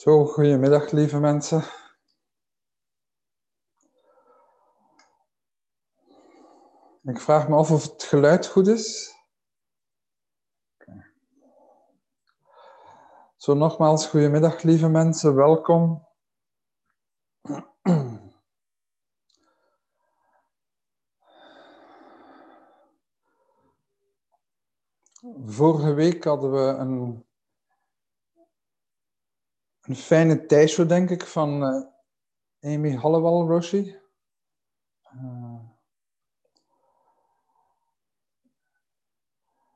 Zo, goedemiddag lieve mensen. Ik vraag me af of het geluid goed is. Zo nogmaals, goedemiddag lieve mensen, welkom. Vorige week hadden we een een fijne thuisshow, denk ik, van uh, Amy Hallowell Roshi. Uh,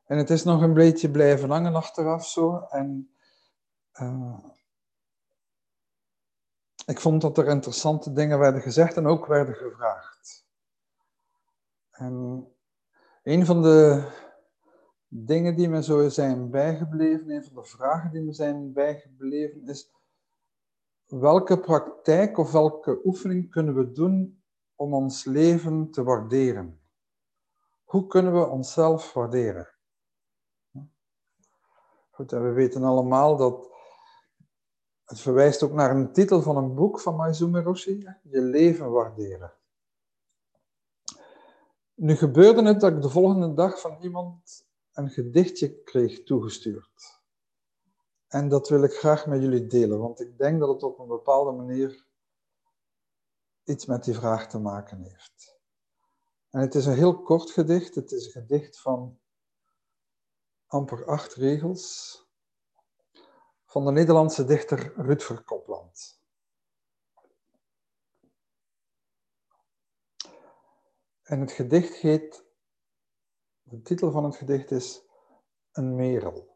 en het is nog een beetje blijven hangen achteraf zo. En uh, ik vond dat er interessante dingen werden gezegd en ook werden gevraagd. En een van de dingen die me zo zijn bijgebleven, een van de vragen die me zijn bijgebleven, is welke praktijk of welke oefening kunnen we doen om ons leven te waarderen? Hoe kunnen we onszelf waarderen? Goed, en we weten allemaal dat het verwijst ook naar een titel van een boek van Maizumi Roshi, Je leven waarderen. Nu gebeurde het dat ik de volgende dag van iemand een gedichtje kreeg toegestuurd. En dat wil ik graag met jullie delen, want ik denk dat het op een bepaalde manier iets met die vraag te maken heeft. En het is een heel kort gedicht. Het is een gedicht van amper acht regels van de Nederlandse dichter Ruud Verkopland. En het gedicht heet, de titel van het gedicht is Een merel.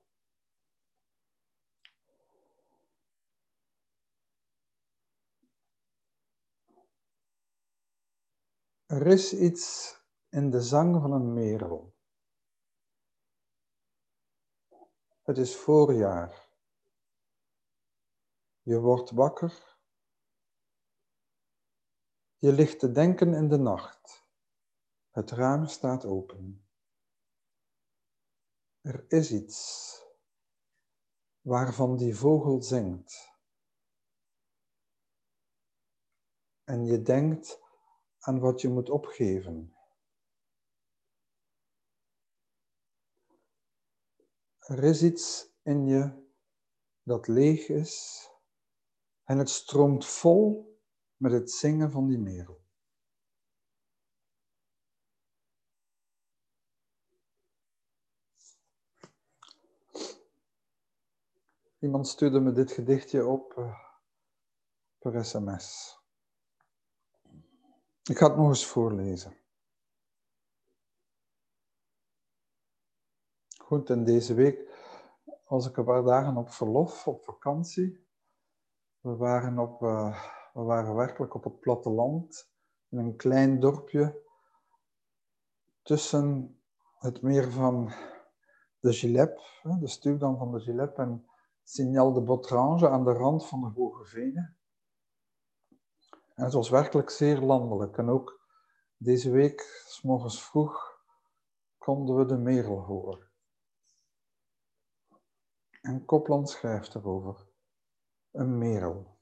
Er is iets in de zang van een merel. Het is voorjaar. Je wordt wakker. Je ligt te denken in de nacht. Het raam staat open. Er is iets waarvan die vogel zingt. En je denkt aan wat je moet opgeven. Er is iets in je dat leeg is en het stroomt vol met het zingen van die merel. Iemand stuurde me dit gedichtje op uh, per sms. Ik ga het nog eens voorlezen. Goed, en deze week was ik een paar dagen op verlof, op vakantie. We waren, op, uh, we waren werkelijk op het platteland, in een klein dorpje tussen het meer van de Gilep, de stuwdam van de Gilep, en Signal de Botrange aan de rand van de Hoge Venen. En het was werkelijk zeer landelijk. En ook deze week, s morgens vroeg, konden we de merel horen. En Kopland schrijft erover. Een merel.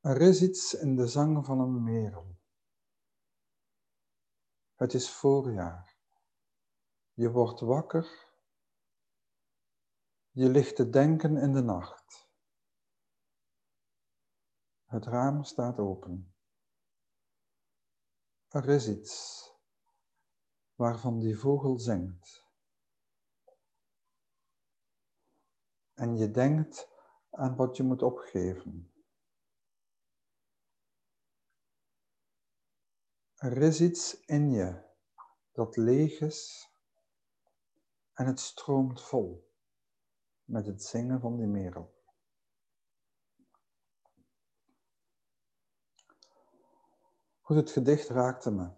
Er is iets in de zang van een merel. Het is voorjaar. Je wordt wakker je ligt te denken in de nacht. Het raam staat open. Er is iets waarvan die vogel zingt. En je denkt aan wat je moet opgeven. Er is iets in je dat leeg is en het stroomt vol met het zingen van die merel. Goed, het gedicht raakte me.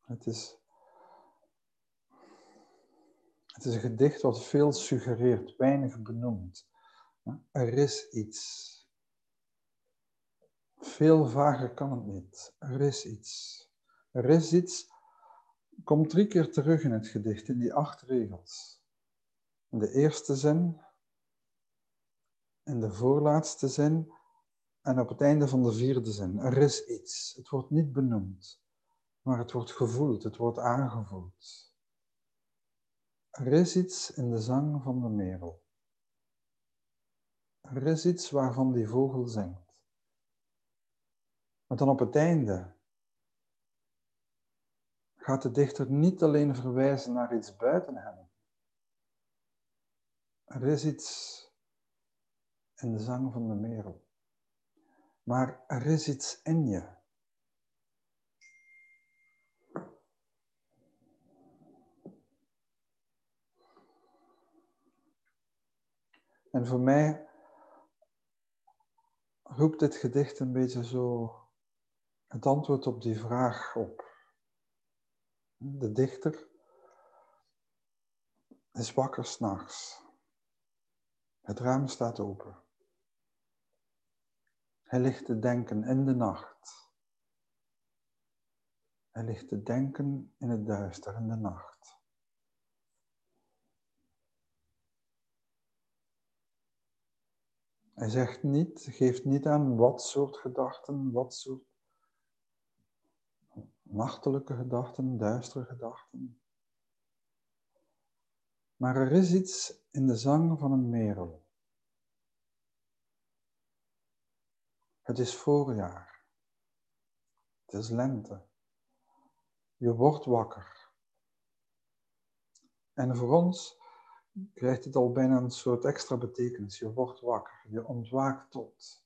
Het is, het is een gedicht wat veel suggereert, weinig benoemt. Er is iets. Veel vager kan het niet. Er is iets. Er is iets komt drie keer terug in het gedicht, in die acht regels. In de eerste zin, in de voorlaatste zin en op het einde van de vierde zin. Er is iets. Het wordt niet benoemd, maar het wordt gevoeld, het wordt aangevoeld. Er is iets in de zang van de merel. Er is iets waarvan die vogel zingt. Maar dan op het einde gaat de dichter niet alleen verwijzen naar iets buiten hem. Er is iets in de zang van de merel. Maar er is iets in je. En voor mij roept dit gedicht een beetje zo het antwoord op die vraag op. De dichter is wakker s'nachts. Het raam staat open. Hij ligt te denken in de nacht. Hij ligt te denken in het duister, in de nacht. Hij zegt niet, geeft niet aan wat soort gedachten, wat soort nachtelijke gedachten, duistere gedachten. Maar er is iets in de zang van een merel. Het is voorjaar. Het is lente. Je wordt wakker. En voor ons krijgt het al bijna een soort extra betekenis. Je wordt wakker. Je ontwaakt tot.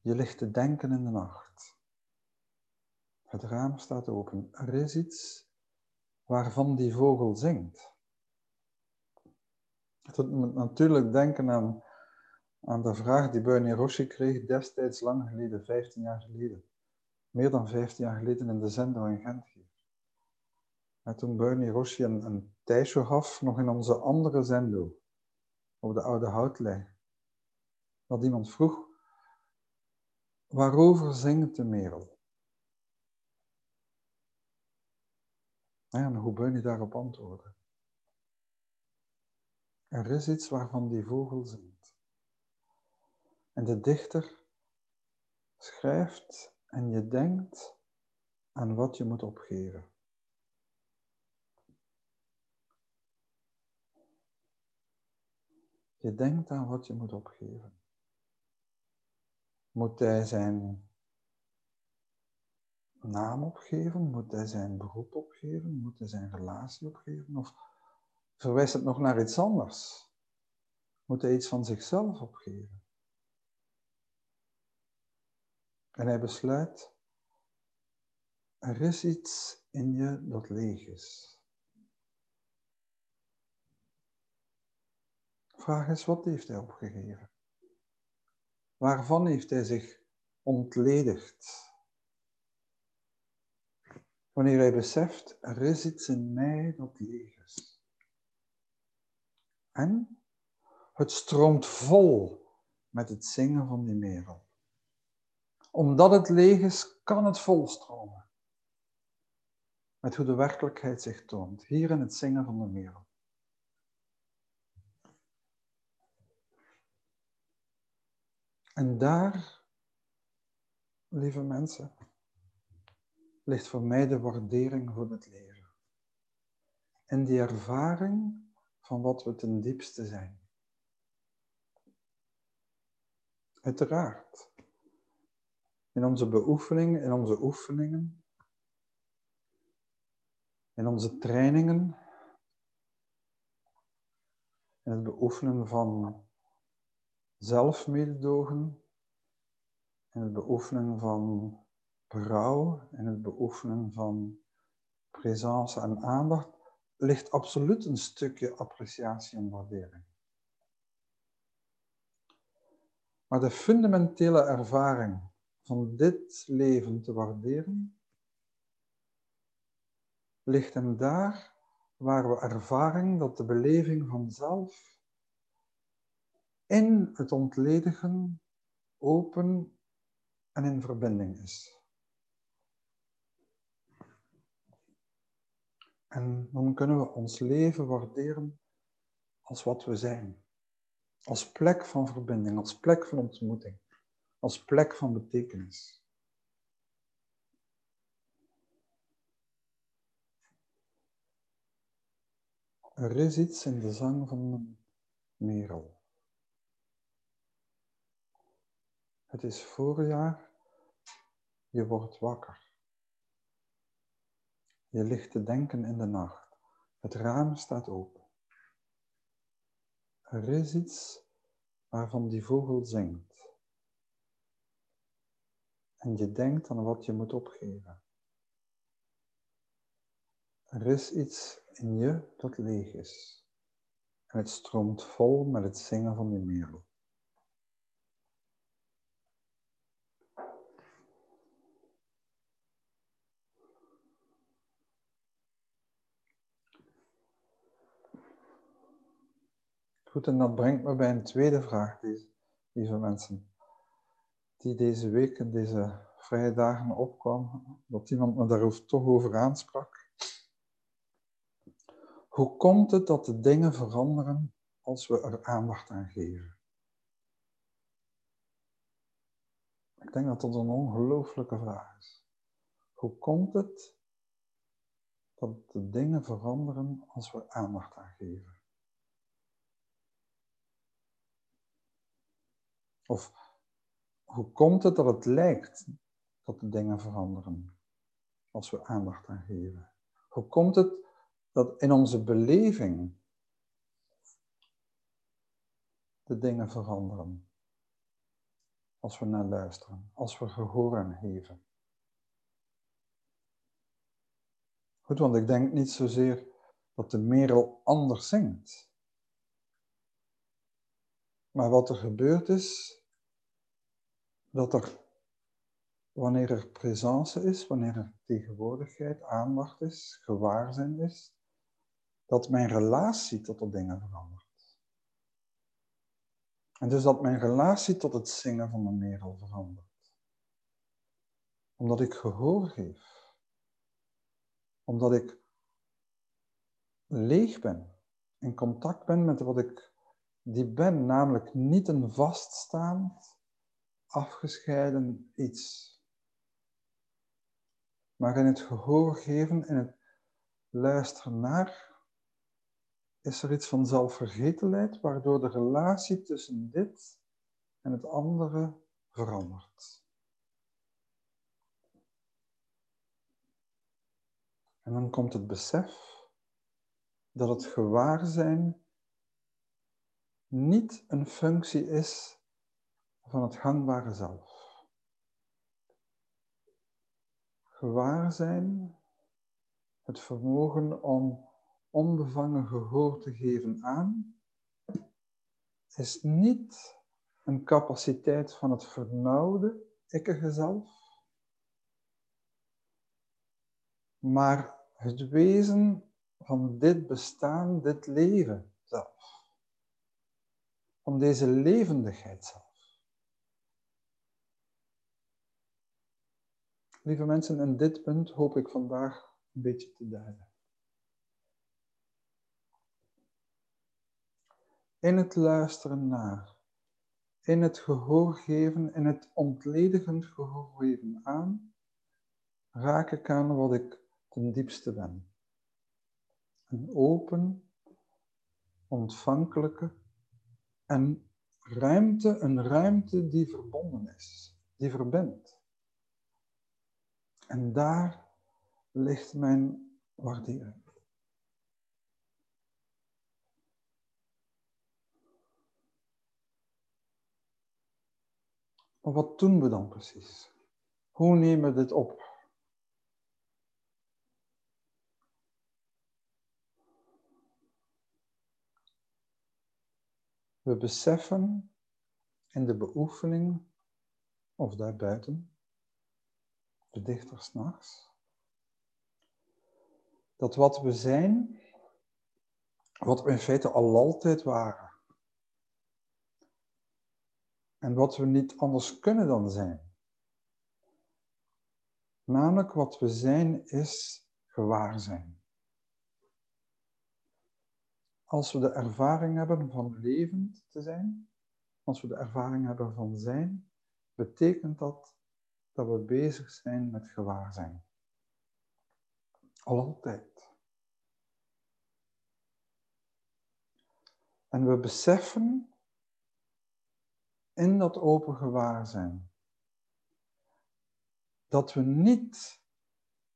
Je ligt te denken in de nacht. Het raam staat open. Er is iets waarvan die vogel zingt. Het moet natuurlijk denken aan, aan de vraag die Bernie Roshi kreeg destijds lang geleden, 15 jaar geleden. Meer dan 15 jaar geleden in de zendo in Gent. En toen Bernie Roshi een, een gaf, nog in onze andere zendo, op de oude houtlei. Dat iemand vroeg, waarover zingt de merel? En hoe Bernie daarop antwoordde. Er is iets waarvan die vogel zingt. En de dichter schrijft en je denkt aan wat je moet opgeven. Je denkt aan wat je moet opgeven. Moet hij zijn naam opgeven? Moet hij zijn beroep opgeven? Moet hij zijn relatie opgeven? Of verwijst het nog naar iets anders? Moet hij iets van zichzelf opgeven? En hij besluit, er is iets in je dat leeg is. Vraag is, wat heeft hij opgegeven? Waarvan heeft hij zich ontledigd? Wanneer hij beseft, er is iets in mij dat leeg is. En het stroomt vol met het zingen van die merel. Omdat het leeg is, kan het volstromen. Met hoe de werkelijkheid zich toont, hier in het zingen van de merel. En daar, lieve mensen, ligt voor mij de waardering voor het leven. En die ervaring van wat we ten diepste zijn. Uiteraard. In onze beoefening, in onze oefeningen, in onze trainingen, in het beoefenen van zelfmededogen, in het beoefenen van berouw, in het beoefenen van presence en aandacht, ligt absoluut een stukje appreciatie en waardering. Maar de fundamentele ervaring van dit leven te waarderen, ligt hem daar waar we ervaring dat de beleving van zelf in het ontledigen open en in verbinding is. En dan kunnen we ons leven waarderen als wat we zijn. Als plek van verbinding, als plek van ontmoeting, als plek van betekenis. Er is iets in de zang van een merel. Het is voorjaar, je wordt wakker. Je ligt te denken in de nacht. Het raam staat open. Er is iets waarvan die vogel zingt. En je denkt aan wat je moet opgeven. Er is iets in je dat leeg is. En het stroomt vol met het zingen van die merel. Goed, en dat brengt me bij een tweede vraag, lieve mensen, die deze week en deze vrije dagen opkwam, dat iemand me daar toch over aansprak. Hoe komt het dat de dingen veranderen als we er aandacht aan geven? Ik denk dat dat een ongelooflijke vraag is. Hoe komt het dat de dingen veranderen als we aandacht aan geven? Of hoe komt het dat het lijkt dat de dingen veranderen als we aandacht aan geven? Hoe komt het dat in onze beleving de dingen veranderen als we naar luisteren, als we gehoor aan geven? Goed, want ik denk niet zozeer dat de merel anders zingt. Maar wat er gebeurd is, dat er, wanneer er presence is, wanneer er tegenwoordigheid, aandacht is, gewaarzijn is, dat mijn relatie tot de dingen verandert. En dus dat mijn relatie tot het zingen van de merel verandert. Omdat ik gehoor geef. Omdat ik leeg ben, in contact ben met wat ik die ben, namelijk niet een vaststaand, afgescheiden iets. Maar in het gehoor geven, in het luisteren naar, is er iets van zelfvergetelheid, waardoor de relatie tussen dit en het andere verandert. En dan komt het besef dat het gewaarzijn niet een functie is van het gangbare zelf. Gewaarzijn, het vermogen om onbevangen gehoor te geven aan, is niet een capaciteit van het vernauwde ikkige zelf, maar het wezen van dit bestaan, dit leven zelf van deze levendigheid zelf. Lieve mensen, in dit punt hoop ik vandaag een beetje te duiden. In het luisteren naar, in het gehoor geven, in het ontledigend gehoor geven aan, raak ik aan wat ik ten diepste ben. Een open, ontvankelijke, en ruimte, een ruimte die verbonden is, die verbindt. En daar ligt mijn waardering. Maar wat doen we dan precies? Hoe nemen we dit op? We beseffen in de beoefening of daarbuiten, de dichter s'nachts, dat wat we zijn, wat we in feite al altijd waren, en wat we niet anders kunnen dan zijn. Namelijk wat we zijn is gewaarzijn. Als we de ervaring hebben van levend te zijn, als we de ervaring hebben van zijn, betekent dat dat we bezig zijn met gewaarzijn. Al altijd. En we beseffen in dat open gewaarzijn dat we niet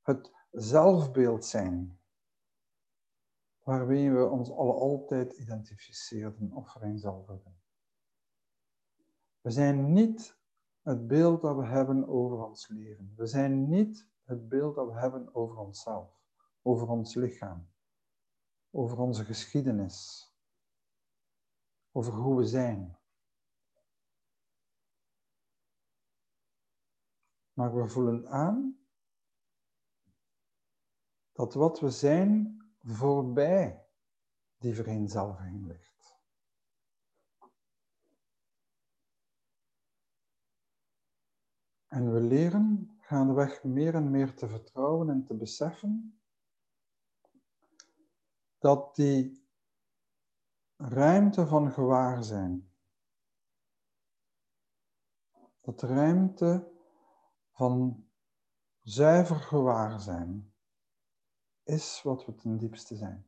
het zelfbeeld zijn waarmee we ons al altijd identificeerden of vereenzelvigden. We zijn niet het beeld dat we hebben over ons leven. We zijn niet het beeld dat we hebben over onszelf, over ons lichaam, over onze geschiedenis, over hoe we zijn. Maar we voelen aan dat wat we zijn voorbij die vereenzelviging ligt. En we leren gaandeweg meer en meer te vertrouwen en te beseffen dat die ruimte van gewaarzijn, dat ruimte van zuiver gewaarzijn, is wat we ten diepste zijn.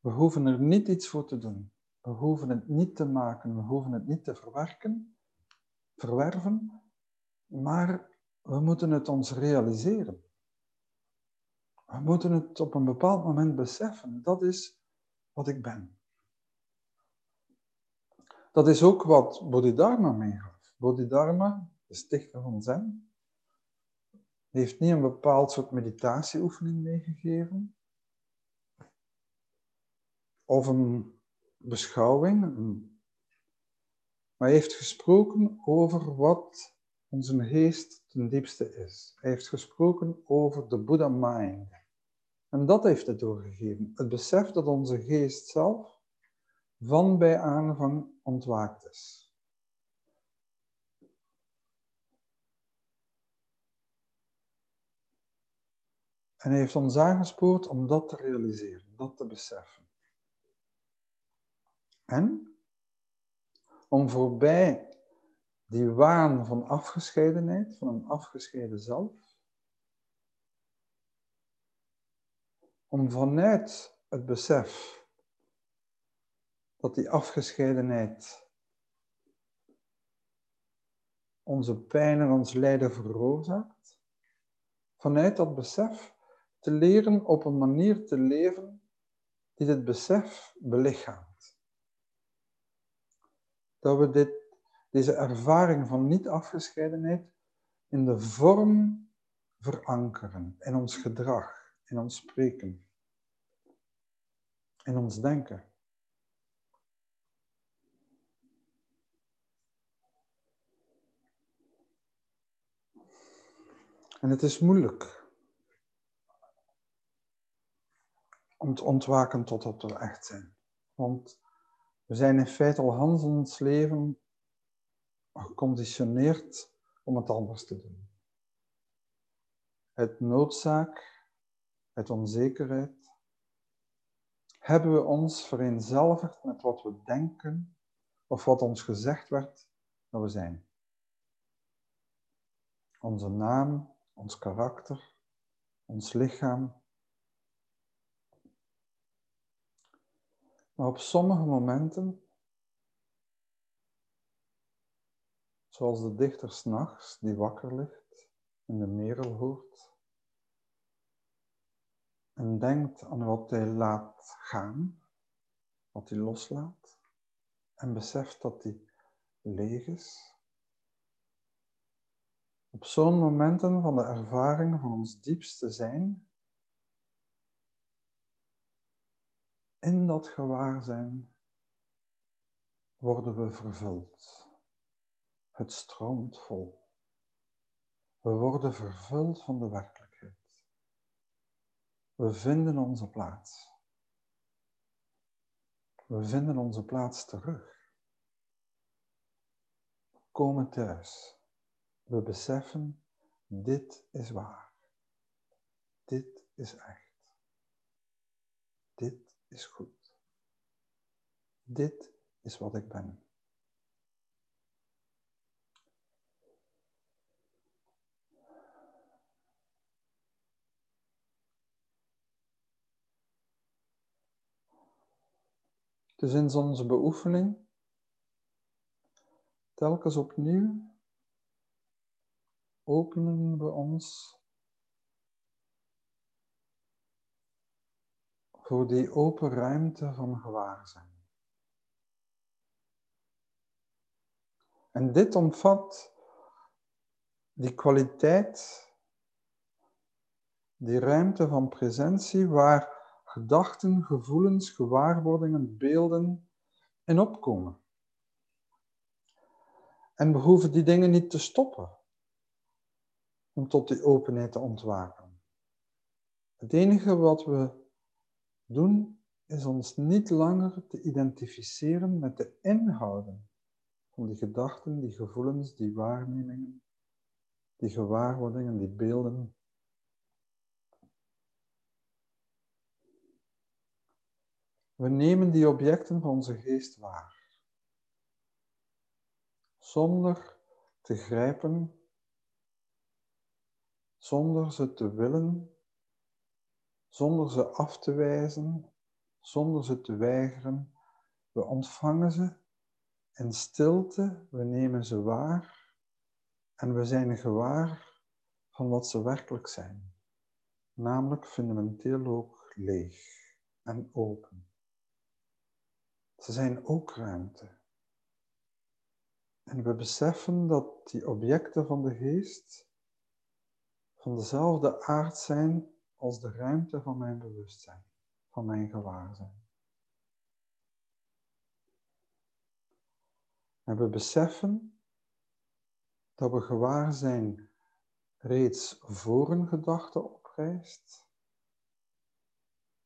We hoeven er niet iets voor te doen. We hoeven het niet te maken, we hoeven het niet te verwerken, verwerven, maar we moeten het ons realiseren. We moeten het op een bepaald moment beseffen. Dat is wat ik ben. Dat is ook wat Bodhidharma meegaf. Bodhidharma, de stichter van Zen, heeft niet een bepaald soort meditatieoefening meegegeven. Of een beschouwing. Maar hij heeft gesproken over wat onze geest ten diepste is. Hij heeft gesproken over de Buddha mind. En dat heeft het doorgegeven. Het besef dat onze geest zelf van bij aanvang ontwaakt is. En hij heeft ons aangespoord om dat te realiseren, dat te beseffen. En om voorbij die waan van afgescheidenheid, van een afgescheiden zelf, om vanuit het besef dat die afgescheidenheid onze pijn en ons lijden veroorzaakt, vanuit dat besef te leren op een manier te leven die dit besef belichaamt. Dat we dit, deze ervaring van niet-afgescheidenheid in de vorm verankeren, in ons gedrag, in ons spreken, in ons denken. En het is moeilijk. Om te ontwaken tot wat we echt zijn. Want we zijn in feite al Hans ons leven geconditioneerd om het anders te doen. Het noodzaak, het onzekerheid, hebben we ons vereenzelvigd met wat we denken of wat ons gezegd werd dat we zijn. Onze naam, ons karakter, ons lichaam, Maar op sommige momenten, zoals de dichter s'nachts die wakker ligt en de merel hoort en denkt aan wat hij laat gaan, wat hij loslaat en beseft dat hij leeg is. Op zo'n momenten van de ervaring van ons diepste zijn, in dat gewaarzijn worden we vervuld. Het stroomt vol. We worden vervuld van de werkelijkheid. We vinden onze plaats. We vinden onze plaats terug. We komen thuis. We beseffen, dit is waar. Dit is echt. Dit is goed. Dit is wat ik ben. Dus in onze beoefening, telkens opnieuw, openen we ons voor die open ruimte van gewaarzijn. En dit omvat die kwaliteit, die ruimte van presentie waar gedachten, gevoelens, gewaarwordingen, beelden in opkomen. En we hoeven die dingen niet te stoppen om tot die openheid te ontwaken. Het enige wat we doen is ons niet langer te identificeren met de inhouden van die gedachten, die gevoelens, die waarnemingen, die gewaarwordingen, die beelden. We nemen die objecten van onze geest waar. Zonder te grijpen, zonder ze te willen, zonder ze af te wijzen, zonder ze te weigeren. We ontvangen ze in stilte, we nemen ze waar en we zijn gewaar van wat ze werkelijk zijn, namelijk fundamenteel ook leeg en open. Ze zijn ook ruimte. En we beseffen dat die objecten van de geest van dezelfde aard zijn als de ruimte van mijn bewustzijn, van mijn gewaarzijn. En we beseffen dat we gewaarzijn reeds voor een gedachte oprijst.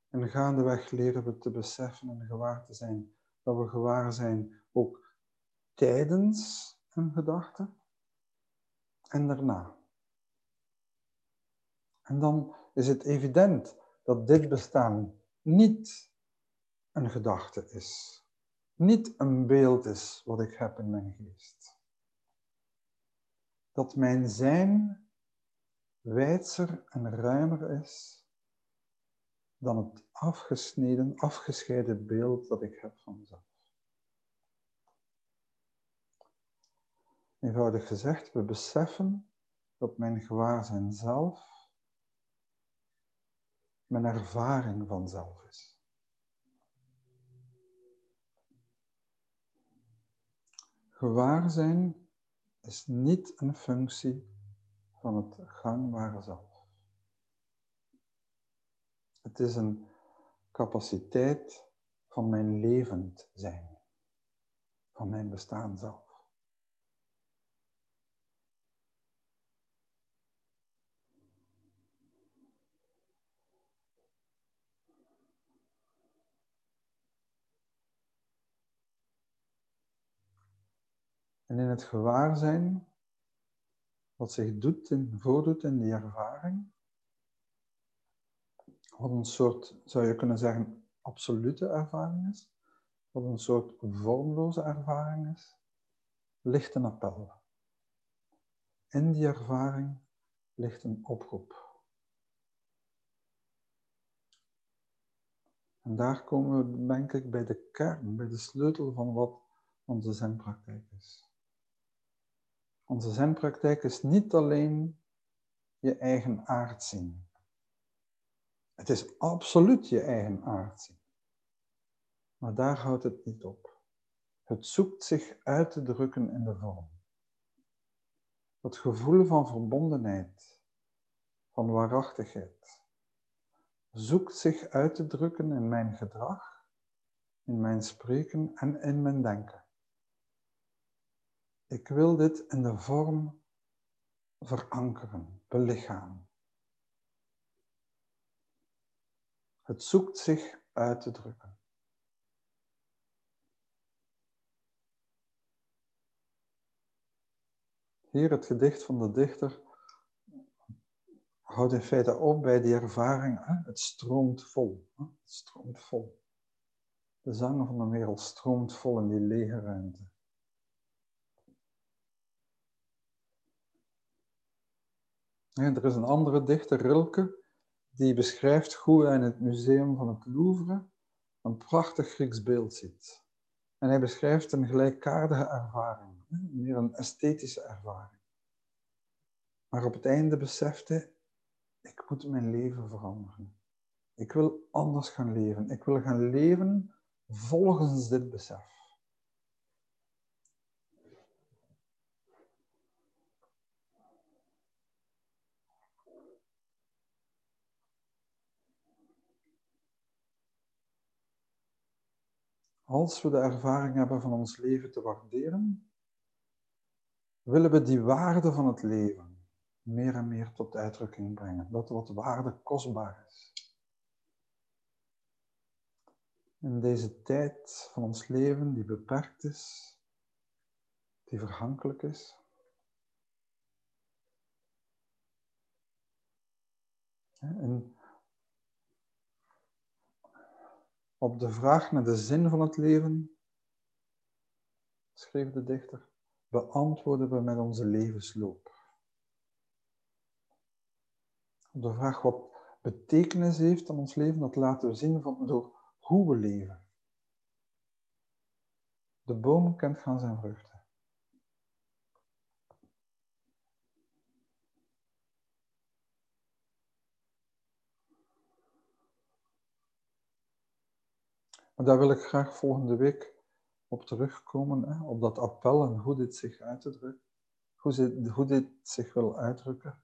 En gaandeweg leren we te beseffen en gewaar te zijn dat we gewaar zijn ook tijdens een gedachte en daarna. En dan is het evident dat dit bestaan niet een gedachte is, niet een beeld is wat ik heb in mijn geest. Dat mijn zijn wijdser en ruimer is dan het afgesneden, afgescheiden beeld dat ik heb van mezelf. Eenvoudig gezegd, we beseffen dat mijn gewaarzijn zelf mijn ervaring van zelf is. Gewaarzijn is niet een functie van het gangbare zelf. Het is een capaciteit van mijn levend zijn, van mijn bestaan zelf. En in het gewaarzijn, wat zich doet en voordoet in die ervaring, wat een soort, zou je kunnen zeggen, absolute ervaring is, wat een soort vormloze ervaring is, ligt een appel. In die ervaring ligt een oproep. En daar komen we, denk ik, bij de kern, bij de sleutel van wat onze zenpraktijk is. Onze zenpraktijk is niet alleen je eigen aard zien. Het is absoluut je eigen aard zien. Maar daar houdt het niet op. Het zoekt zich uit te drukken in de vorm. Het gevoel van verbondenheid, van waarachtigheid, zoekt zich uit te drukken in mijn gedrag, in mijn spreken en in mijn denken. Ik wil dit in de vorm verankeren, belichamen. Het zoekt zich uit te drukken. Hier het gedicht van de dichter houdt in feite op bij die ervaring. Het stroomt vol. Het stroomt vol. De zang van de wereld stroomt vol in die lege ruimte. Er is een andere dichter, Rilke, die beschrijft hoe hij in het museum van het Louvre een prachtig Grieks beeld ziet. En hij beschrijft een gelijkaardige ervaring, meer een esthetische ervaring. Maar op het einde beseft hij, ik moet mijn leven veranderen. Ik wil anders gaan leven. Ik wil gaan leven volgens dit besef. Als we de ervaring hebben van ons leven te waarderen, willen we die waarde van het leven meer en meer tot uitdrukking brengen. Dat wat waarde kostbaar is. In deze tijd van ons leven die beperkt is, die verhankelijk is. En Op de vraag naar de zin van het leven, schreef de dichter, beantwoorden we met onze levensloop. Op de vraag wat betekenis heeft aan ons leven, dat laten we zien van, door hoe we leven. De boom kent gaan zijn vruchten. Maar daar wil ik graag volgende week op terugkomen, hè, op dat appel en hoe dit zich uitdrukt, hoe, hoe dit zich wil uitdrukken.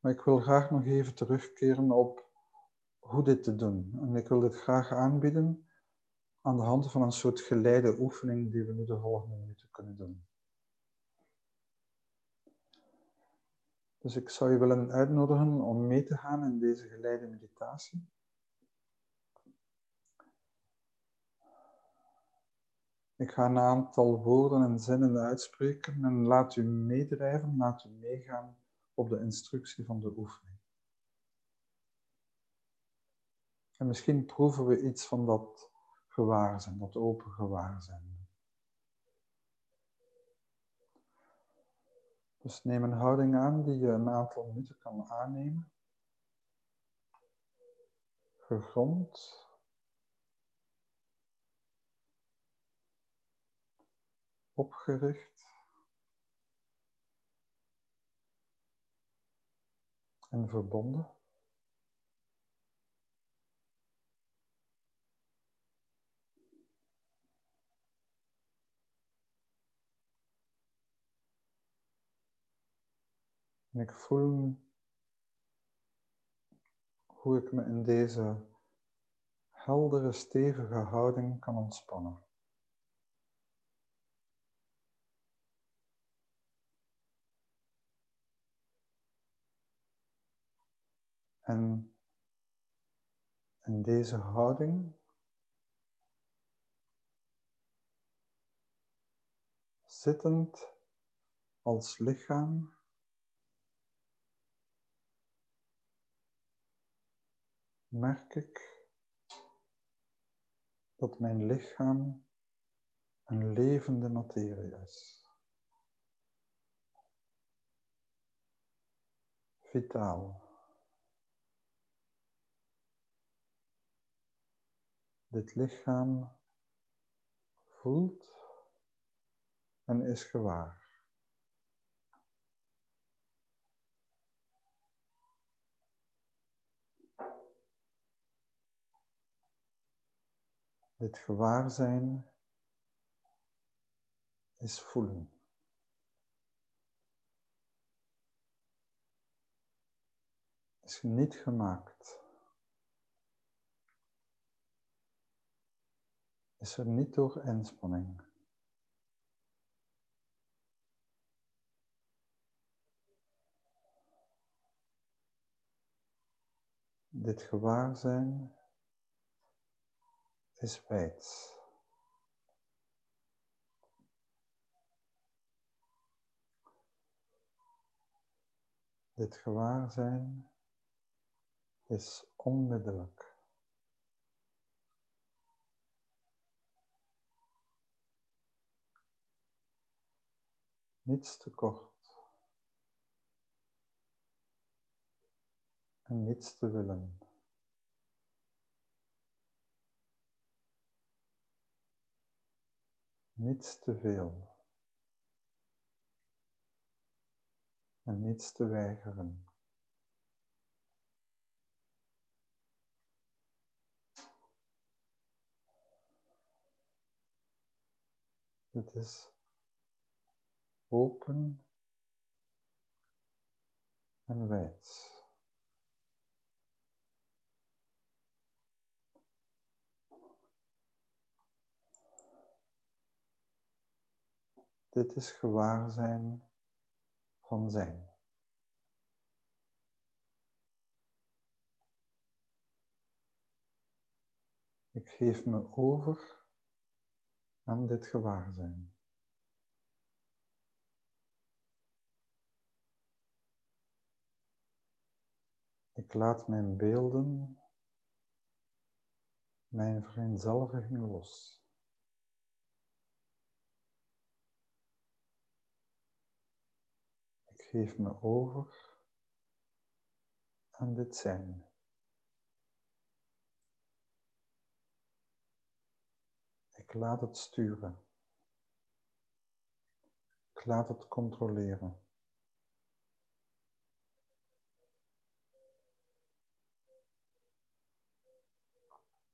Maar ik wil graag nog even terugkeren op hoe dit te doen. En ik wil dit graag aanbieden aan de hand van een soort geleide oefening die we nu de volgende minuten kunnen doen. Dus ik zou je willen uitnodigen om mee te gaan in deze geleide meditatie. Ik ga een aantal woorden en zinnen uitspreken en laat u meedrijven, laat u meegaan op de instructie van de oefening. En misschien proeven we iets van dat gewaarzijn, dat open gewaarzijn. Dus neem een houding aan die je een aantal minuten kan aannemen. Gegrond. Opgericht. En verbonden. Ik voel hoe ik me in deze heldere, stevige houding kan ontspannen. En in deze houding zittend als lichaam merk ik dat mijn lichaam een levende materie is. Vitaal. Dit lichaam voelt en is gewaar. Dit gewaarzijn is voelen. Is niet gemaakt. Is er niet door inspanning. Dit gewaarzijn is wijd. Dit gewaarzijn is onmiddellijk. Niets te kort en niets te willen. Niets te veel. En niets te weigeren. Het is open en wijd. Dit is gewaarzijn van zijn. Ik geef me over aan dit gewaarzijn. Ik laat mijn beelden, mijn vereenzelviging los. Geef me over aan dit zijn. Ik laat het sturen. Ik laat het controleren.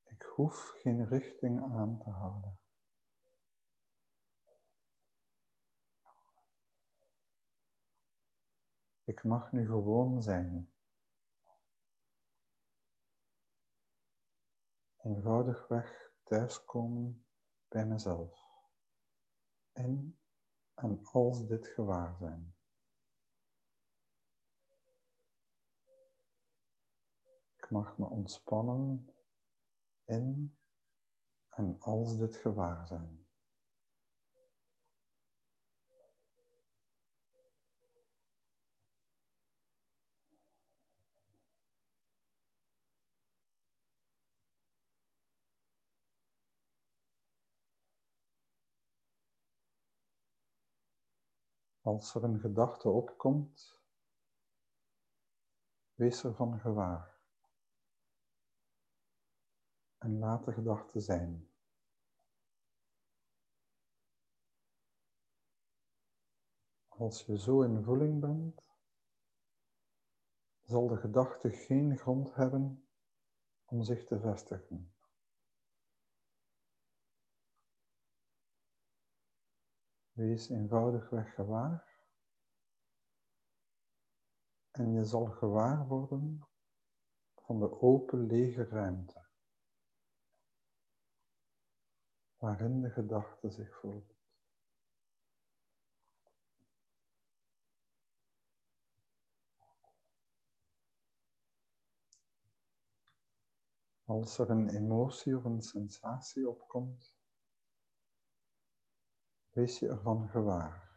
Ik hoef geen richting aan te houden. Ik mag nu gewoon zijn. Eenvoudigweg thuiskomen bij mezelf. In en als dit gewaar zijn. Ik mag me ontspannen in en als dit gewaar zijn. Als er een gedachte opkomt, wees ervan gewaar. En laat de gedachte zijn. Als je zo in voeling bent, zal de gedachte geen grond hebben om zich te vestigen. Wees eenvoudigweg gewaar. En je zal gewaar worden van de open lege ruimte. Waarin de gedachte zich voelt. Als er een emotie of een sensatie opkomt, Wees je ervan gewaar.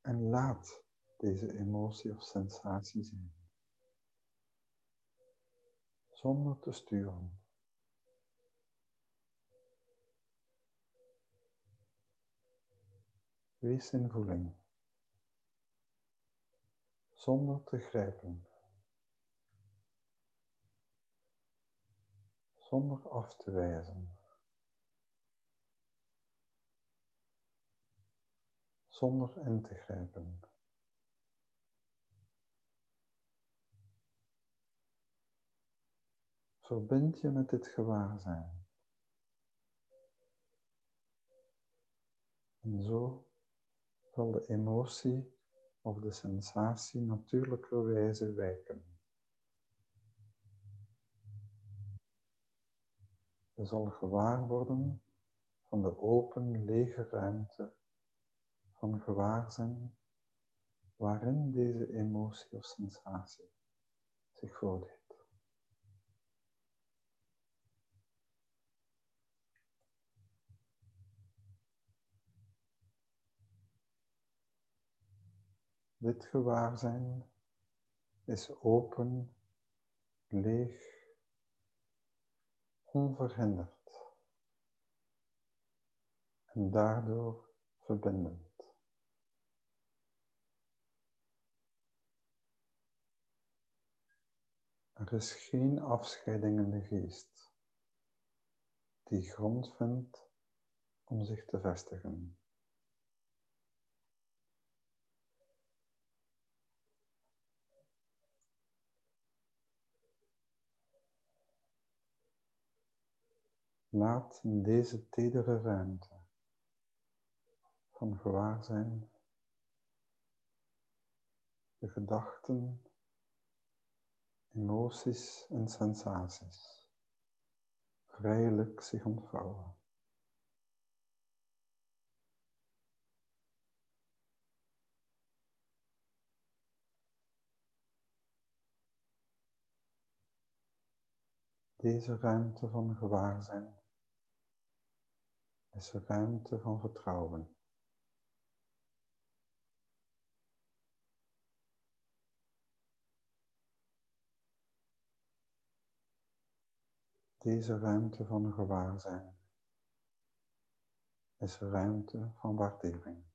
En laat deze emotie of sensatie zijn. Zonder te sturen. Wees in voeling. Zonder te grijpen. Zonder af te wijzen. Zonder in te grijpen. Verbind je met dit gewaarzijn. En zo zal de emotie of de sensatie natuurlijkerwijze wijken. Je zal gewaar worden van de open, lege ruimte van gewaarzijn waarin deze emotie of sensatie zich voordeed. Dit gewaarzijn is open, leeg, onverhinderd en daardoor verbindend. Er is geen afscheiding in de geest die grond vindt om zich te vestigen. Laat in deze tedere ruimte van gewaarzijn de gedachten, emoties en sensaties vrijelijk zich ontvouwen. Deze ruimte van gewaarzijn is ruimte van vertrouwen. Deze ruimte van gewaarzijn is ruimte van waardering.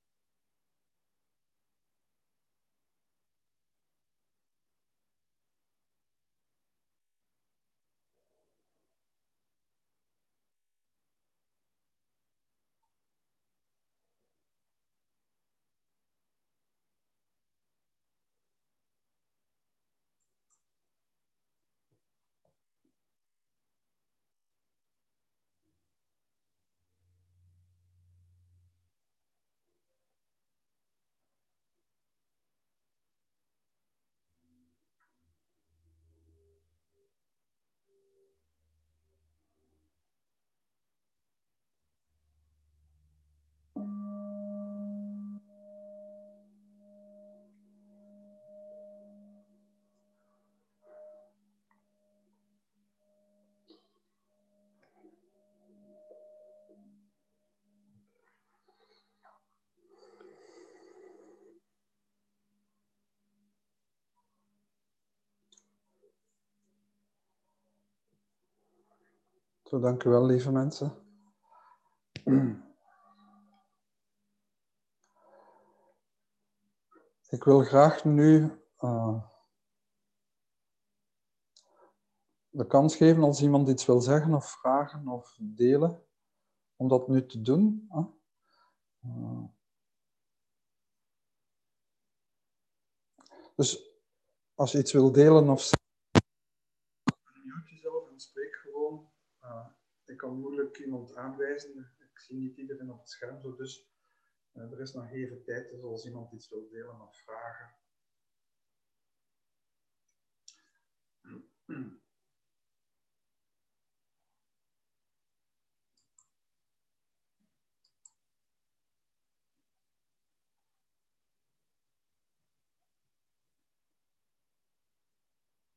Zo, dank u wel, lieve mensen. Ik wil graag nu uh, de kans geven als iemand iets wil zeggen of vragen of delen, om dat nu te doen. Uh, dus als je iets wil delen of jezelf en spreek gewoon. Uh, ik kan moeilijk iemand aanwijzen. Ik zie niet iedereen op het scherm, zo dus er is nog even tijd, dus als iemand iets wil delen of vragen.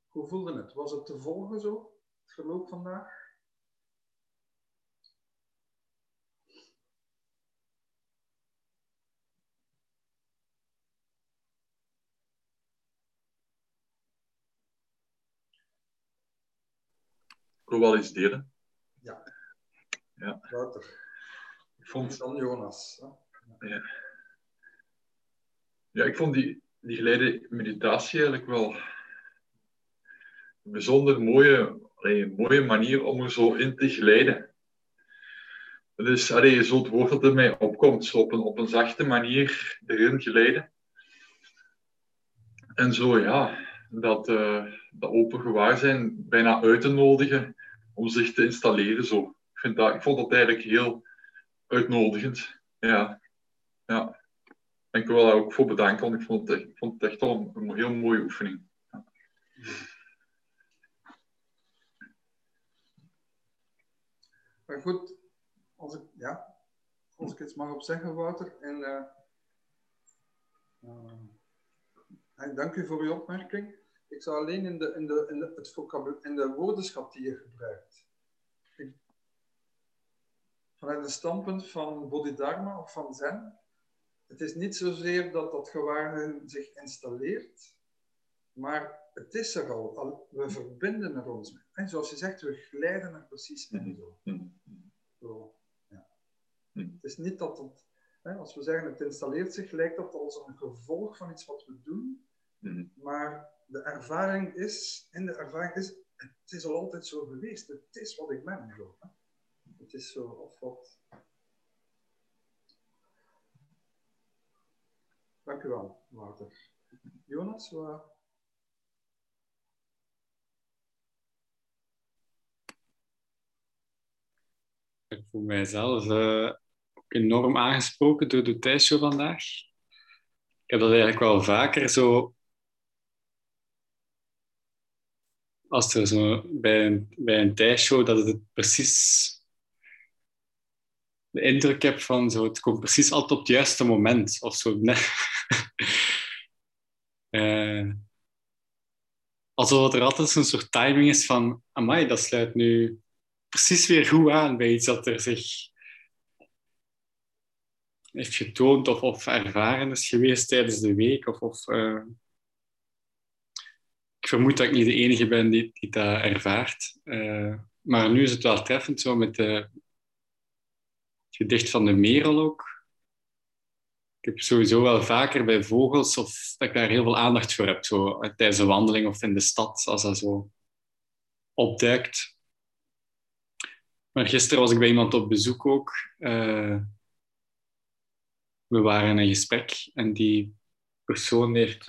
Hoe voelde het? Was het te volgen zo, het verloop vandaag? Ik wil wel iets delen. Ja. Ja. Wouter. Ik vond, Dan Jonas. hè? ja. ja, ik vond die, die geleide meditatie eigenlijk wel een bijzonder mooie, allee, een mooie manier om er zo in te glijden. Dus allee, zo het woord dat er mij opkomt, zo op een, op een zachte manier erin glijden. En zo, ja, dat, eh, dat open gewaarzijn bijna uit te nodigen om zich te installeren. Zo. Ik, vind ik vond dat eigenlijk heel uitnodigend. Ja, ja. Ik wil daar ook voor bedanken, want ik vond het vond het echt wel een, heel mooie oefening. Ja. Maar goed, als ik, ja, als ik iets mag op zeggen, Wouter. En, eh, eh, dank u voor uw opmerking. Ik zou alleen in de, in de, in de, het in de woordenschat die je gebruikt. Ik, vanuit het standpunt van Bodhidharma of van Zen het is niet zozeer dat dat gewaarnemen zich installeert, maar het is er al. We verbinden er ons mee. En zoals je zegt, we glijden er precies in. Zo. Mhm. Zo, ja. Mhm. Het is niet dat het, hè, als we zeggen het installeert zich, lijkt dat als een gevolg van iets wat we doen. Maar de ervaring is, in de ervaring is, het is al altijd zo geweest. Het is wat ik ben. Hè. Het is zo, of wat. Dank u wel, Wouter. Jonas, wat? Ik voel mijzelf uh, enorm aangesproken door de thuisshow vandaag. Ik heb dat eigenlijk wel vaker zo. Als er zo bij een, bij een thuisshow dat het precies de indruk heb van zo, het komt precies altijd op het juiste moment of zo. uh, alsof er altijd een soort timing is van, amai, dat sluit nu precies weer goed aan bij iets dat er zich heeft getoond of, of ervaren is geweest tijdens de week. Of, of uh, ik vermoed dat ik niet de enige ben die, dat ervaart. Uh, maar nu is het wel treffend zo met de, het gedicht van de Merel ook. Ik heb sowieso wel vaker bij vogels of dat ik daar heel veel aandacht voor heb. Zo, tijdens een wandeling of in de stad, als dat zo opduikt. Maar gisteren was ik bij iemand op bezoek ook. Uh, we waren in een gesprek en die persoon heeft een